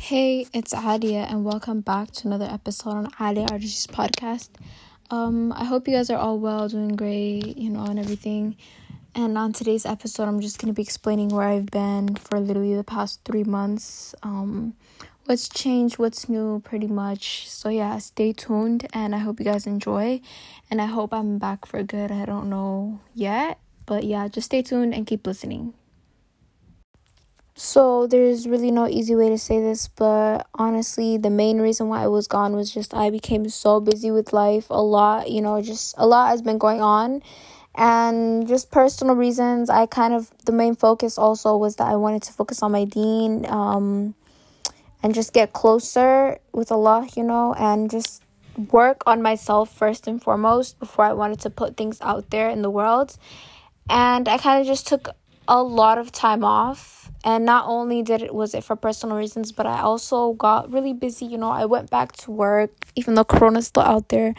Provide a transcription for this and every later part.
Hey, it's Alia, and welcome back to another episode on Alia Artist's podcast. Um, I hope you guys are all well, doing great, you know, and everything. And on today's episode, I'm just gonna be explaining where I've been for literally the past three months. Um, what's changed, what's new, pretty much. So yeah, stay tuned, and I hope you guys enjoy. And I hope I'm back for good. I don't know yet, but yeah, just stay tuned and keep listening. So there's really no easy way to say this, but honestly, the main reason why I was gone was just I became so busy with life. A lot, you know, just a lot has been going on. And just personal reasons, I kind of the main focus also was that I wanted to focus on my deen um and just get closer with Allah, you know, and just work on myself first and foremost before I wanted to put things out there in the world. And I kind of just took a lot of time off and not only did it was it for personal reasons but i also got really busy you know i went back to work even though corona's still out there.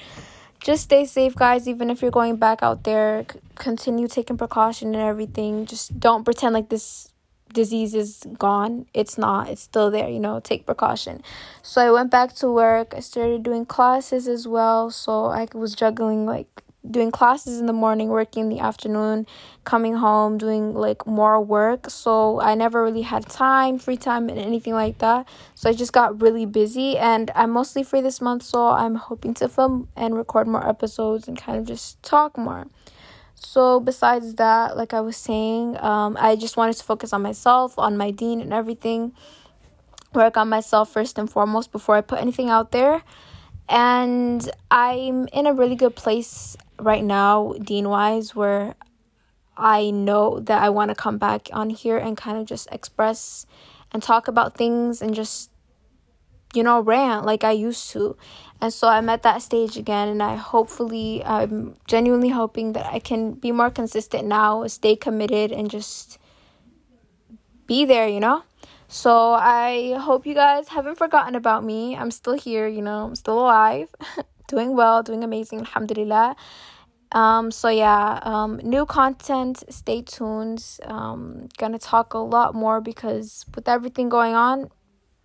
Just stay safe guys even if you're going back out there c- continue taking precaution and everything. Just don't pretend like this disease is gone. It's not. It's still there you know take precaution. So i went back to work. I started doing classes as well. So i was juggling like doing classes in the morning, working in the afternoon, coming home, doing like more work. So I never really had time, free time, and anything like that. So I just got really busy, and I'm mostly free this month. So I'm hoping to film and record more episodes and kind of just talk more. So besides that, like I was saying, um, I just wanted to focus on myself, on my deen, and everything. Work on myself first and foremost before I put anything out there and I'm in a really good place right now, deen wise, where I know that I want to come back on here and kind of just express and talk about things and just, you know, rant like I used to. And so I'm at that stage again, and I hopefully, I'm genuinely hoping that I can be more consistent now, stay committed, and just be there, you know? So I hope you guys haven't forgotten about me. I'm still here, you know, I'm still alive, doing well, doing amazing, alhamdulillah. Um, so yeah, um, new content, stay tuned. Um, gonna talk a lot more because with everything going on,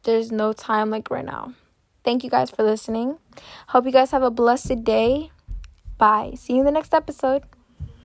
there's no time like right now. Thank you guys for listening. Hope you guys have a blessed day. Bye. See you in the next episode.